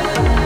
Bye.